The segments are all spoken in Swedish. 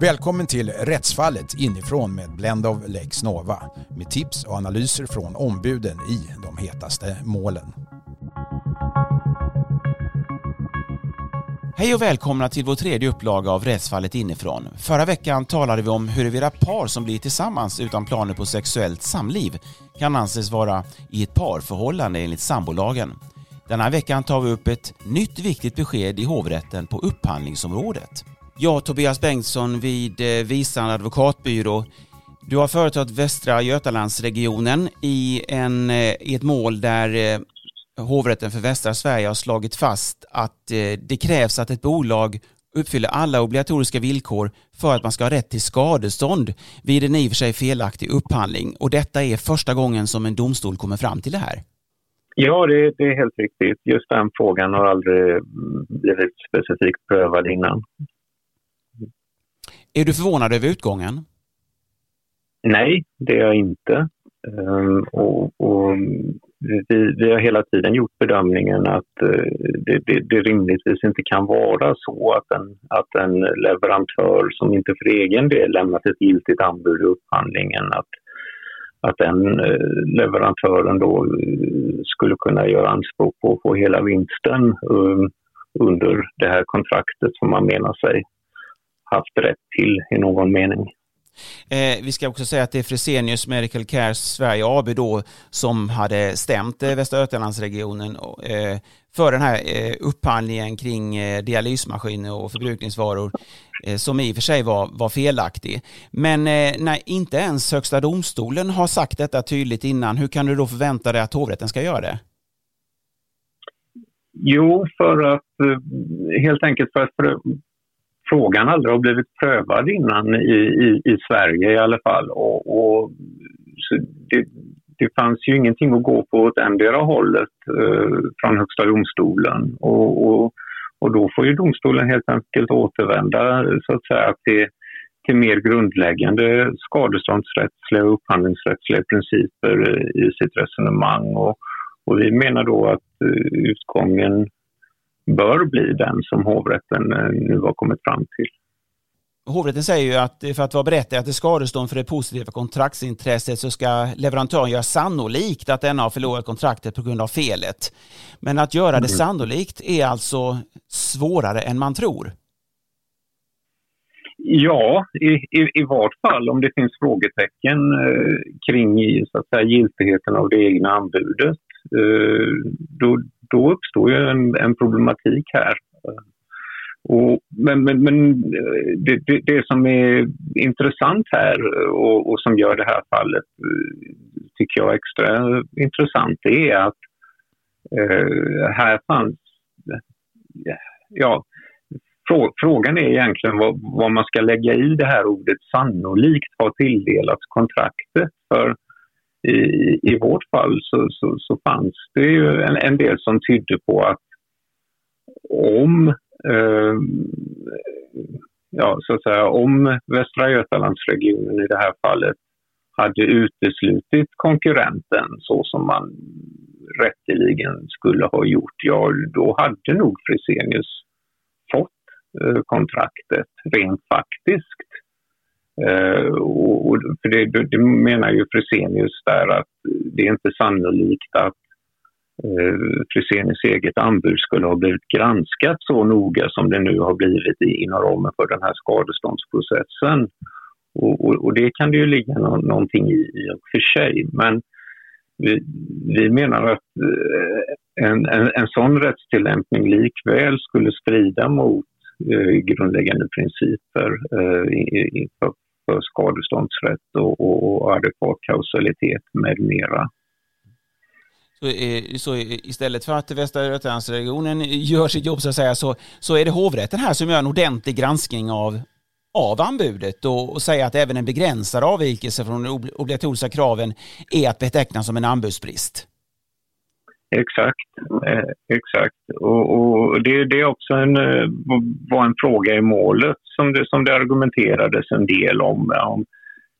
Välkommen till Rättsfallet inifrån med Blend of Lex Nova med tips och analyser från ombuden i de hetaste målen. Hej och välkomna till vår tredje upplaga av Rättsfallet inifrån. Förra veckan talade vi om huruvida par som blir tillsammans utan planer på sexuellt samliv kan anses vara i ett parförhållande enligt sambolagen. Denna veckan tar vi upp ett nytt viktigt besked i hovrätten på upphandlingsområdet. Jag, Tobias Bengtsson vid eh, Visan advokatbyrå. Du har företagit Västra Götalandsregionen i, en, eh, i ett mål där eh, hovrätten för västra Sverige har slagit fast att det krävs att ett bolag uppfyller alla obligatoriska villkor för att man ska ha rätt till skadestånd vid en i och för sig felaktig upphandling. Och detta är första gången som en domstol kommer fram till det här. Ja, det, det är helt riktigt. Just den frågan har aldrig blivit specifikt prövad innan. Är du förvånad över utgången? Nej, det är jag inte. Um, och, och vi, vi, har hela tiden gjort bedömningen att uh, det, det, det, rimligtvis inte kan vara så att en, att en leverantör som inte för egen del lämnat ett giltigt anbud i upphandlingen att, att den eh, leverantören då eh, skulle kunna göra anspråk på att få hela vinsten ehm, under det här kontraktet som man menar sig haft rätt till i någon mening. Eh, vi ska också säga att det är Fresenius Medical Care Sverige AB då som hade stämt eh, Västra Götalandsregionen eh, för den här eh, upphandlingen kring eh, dialysmaskiner och förbrukningsvaror eh, som i och för sig var, var felaktig. Men eh, när inte ens Högsta domstolen har sagt detta tydligt innan, hur kan du då förvänta dig att hovrätten ska göra det? Jo, för att helt enkelt för att frågan aldrig har blivit prövad innan i, i, i Sverige i alla fall. Och, och det, det fanns ju ingenting att gå på åt endera hållet eh, från Högsta domstolen. Och, och, och, då får ju domstolen helt enkelt återvända så att säga, till, till mer grundläggande skadeståndsrättsliga och upphandlingsrättsliga principer i sitt resonemang. Och, och vi menar då att eh, utgången bör bli den som hovrätten eh, nu har kommit fram till. Hovrätten säger ju att för att vara berättigad till skadestånd för det positiva kontraktsintresset så ska leverantören göra sannolikt att denna har förlorat kontraktet på grund av felet. Men att göra det mm. sannolikt är alltså svårare än man tror. Ja, i, i, i vart fall om det finns frågetecken eh, kring så att säga, giltigheten av det egna anbudet. Eh, då, då uppstår ju en, en problematik här. Och, men men, men det, det, det, som är intressant här och, och, som gör det här fallet, eh, tycker jag, extra intressant, det är att eh, här fanns... Ja, frå, frågan är egentligen vad, vad, man ska lägga i det här ordet sannolikt har tilldelats kontraktet. För i, i vårt fall så, så, så fanns det ju en, en, del som tydde på att om eh, ja, så att säga, om Västra Götalandsregionen i det här fallet hade uteslutit konkurrenten så som man rätteligen skulle ha gjort, ja då hade nog Fresenius fått eh, kontraktet rent faktiskt. Eh, och, för det, det, menar ju Fresenius där att det är inte sannolikt att eh, Fresenius eget anbud skulle ha blivit granskat så noga som det nu har blivit inom ramen för den här skadeståndsprocessen. Och, och, och det kan det ju ligga no någonting i, i och för sig. Men vi, vi menar att eh, en, en, en sån rättstillämpning likväl skulle strida mot eh, grundläggande principer eh, i, för, för skadeståndsrätt och, och, och adekvat kausalitet med mera. Så, så, istället för att Västra Götalandsregionen gör sitt jobb så att säga så, så är det hovrätten här som gör en ordentlig granskning av, av anbudet och, och säger att även en begränsad avvikelse från de obligatoriska kraven är att beteckna som en anbudsbrist. Exakt, eh, exakt. Och, och det, det, är också en, eh, var en fråga i målet som det, som det argumenterades en del om. om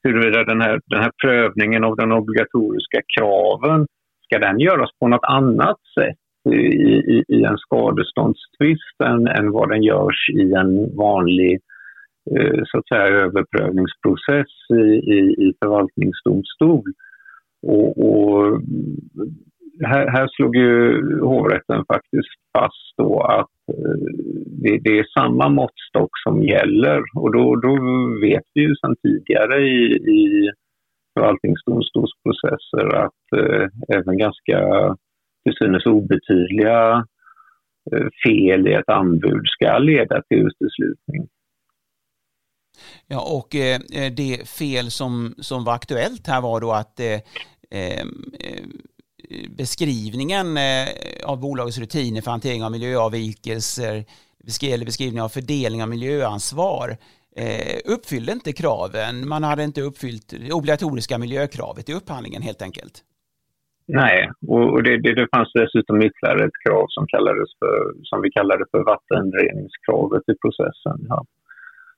huruvida den här, den här prövningen av den obligatoriska kraven, ska den göras på något annat sätt i, i, i en skadeståndstvist än, än vad den görs i en vanlig eh, så att säga överprövningsprocess i, i, i förvaltningsdomstol. Och, och här, här, slog ju hovrätten faktiskt fast då att eh, det, det, är samma måttstock som gäller och då, då vet vi ju sedan tidigare i, i förvaltningsdomstolsprocesser att eh, även ganska till synes obetydliga eh, fel i ett anbud ska leda till uteslutning. Ja, och eh, eh det fel som, som var aktuellt här var då att eh, eh beskrivningen eh, av bolagets rutiner för hantering av miljöavvikelser eller beskrivning av fördelning av miljöansvar eh, uppfyllde inte kraven. Man hade inte uppfyllt det obligatoriska miljökravet i upphandlingen helt enkelt. Nej, och det, det, det fanns dessutom ytterligare ett krav som, kallades för, som vi kallade för vattenreningskravet i processen. Ja.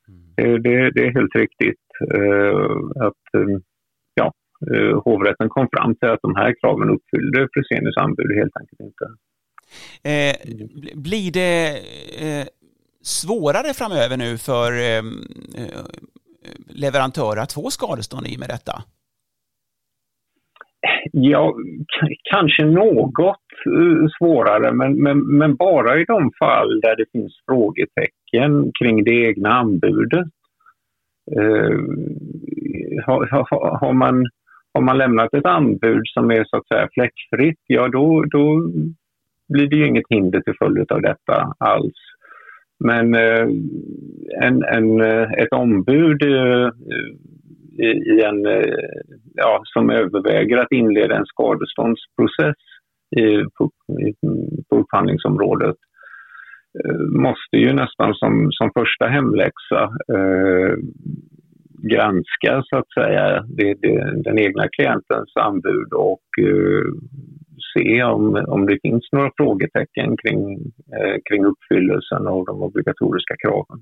Mm. Det, det, är helt riktigt uh, att uh, ja, uh, hovrätten kom fram till att de här kraven uppfyllde Fresenius anbud helt enkelt inte. blir det svårare framöver nu för eh, eh, leverantörer att få skadestånd i med detta? Ja, kanske något eh, svårare, men, men, men, bara i de fall där det finns frågetecken kring det egna anbudet. Eh, har, har, har, man, har man lämnat ett anbud som är så att säga fläckfritt, ja då, då blir det ju inget hinder till följd av detta alls. Men eh, en, en, eh, ett ombud eh, i en, eh, ja, som överväger att inleda en skadeståndsprocess i, på, på upphandlingsområdet eh, måste ju nästan som, som första hemläxa eh, granska så att säga det, det, den egna klientens anbud och eh, se om, om det finns några frågetecken kring, eh, kring uppfyllelsen av de obligatoriska kraven.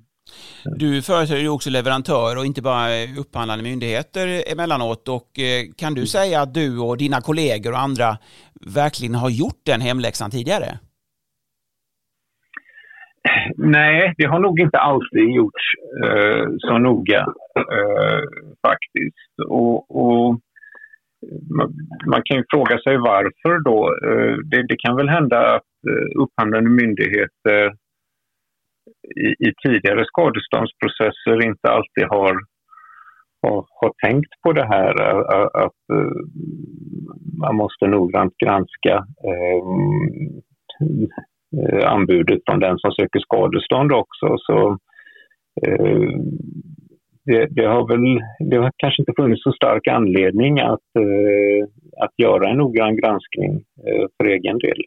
Du företräder ju också leverantör och inte bara upphandlande myndigheter emellanåt. Och eh, kan du säga att du och dina kollegor och andra verkligen har gjort den hemläxan tidigare? Nej, det har nog inte alltid gjorts eh, så noga eh, faktiskt. Och, och man kan ju fråga sig varför då. Eh, det, det kan väl hända att eh, upphandlande myndigheter i, i, tidigare skadeståndsprocesser inte alltid har, har, har tänkt på det här eh, att, att man måste noggrant granska eh, Eh, anbudet från den som söker skadestånd också. Så, eh, det, det, har väl det har kanske inte funnits så stark anledning att, eh, att göra en noggrann granskning eh, för egen del.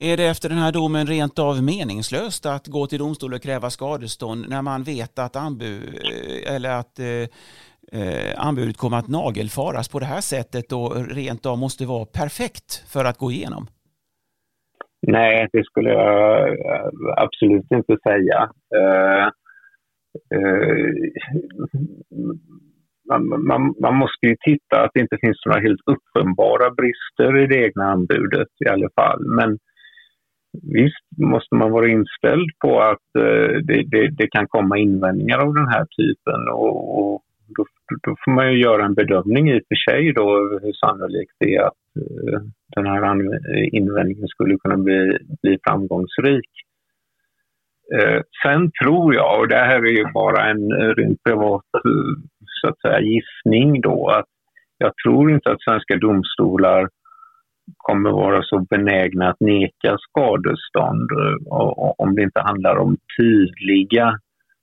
Är det efter den här domen rent av meningslöst att gå till domstol och kräva skadestånd när man vet att, anbud, eh, eller att eh, eh, anbudet kommer att nagelfaras på det här sättet och rent av måste vara perfekt för att gå igenom? Nej, det skulle jag eh, absolut inte säga. Uh, uh, man, man, man, måste ju titta att det inte finns några helt uppenbara brister i det egna anbudet i alla fall. Men visst måste man vara inställd på att uh, det, det, det, kan komma invändningar av den här typen och, och då, då, får man ju göra en bedömning i och för sig då hur sannolikt det är att uh, den här invändningen skulle kunna bli, bli framgångsrik. Uh, sen tror jag, och det här är ju bara en rent privat eh, så att säga, gissning då, att jag tror inte att svenska domstolar kommer vara så benägna att neka skadestånd om det inte handlar om tydliga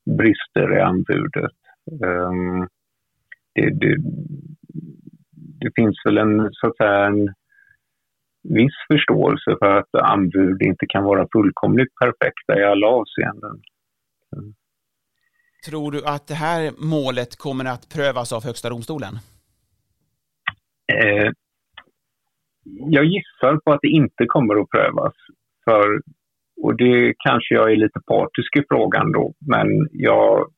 brister i anbudet. Um, det, det, det, finns väl en, så att säga, en viss förståelse för att anbud inte kan vara fullkomligt perfekta i alla avseenden. Tror du att det här målet kommer att prövas av Högsta domstolen? Eh, jag gissar på att det inte kommer att prövas. För, och det kanske jag är lite partisk i frågan då, men jag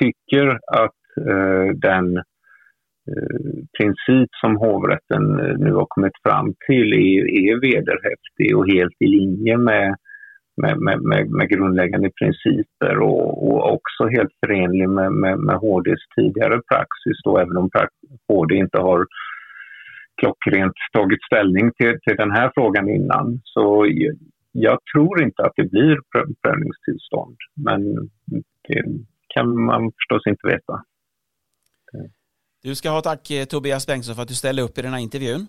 tycker att Eh, den eh, princip som hovrätten eh, nu har kommit fram till är, är vederhäftig och helt i linje med, med, med, med, med grundläggande principer och, och, också helt förenlig med, med, med HDs tidigare praxis då, även om HD inte har klockrent tagit ställning till, till den här frågan innan. Så jag tror inte att det blir prövningstillstånd, men det kan man förstås inte veta. Du ska ha tack eh, Tobias Bengtsson för att du ställde upp i den här intervjun.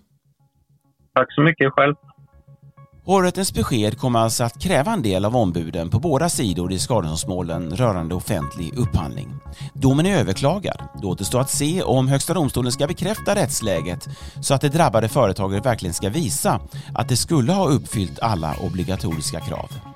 Tack så mycket själv. Hovrättens besked kommer alltså att kräva en del av ombuden på båda sidor i skadeståndsmålen rörande offentlig upphandling. Domen är överklagad. Det återstår att se om Högsta domstolen ska bekräfta rättsläget så att det drabbade företaget verkligen ska visa att det skulle ha uppfyllt alla obligatoriska krav.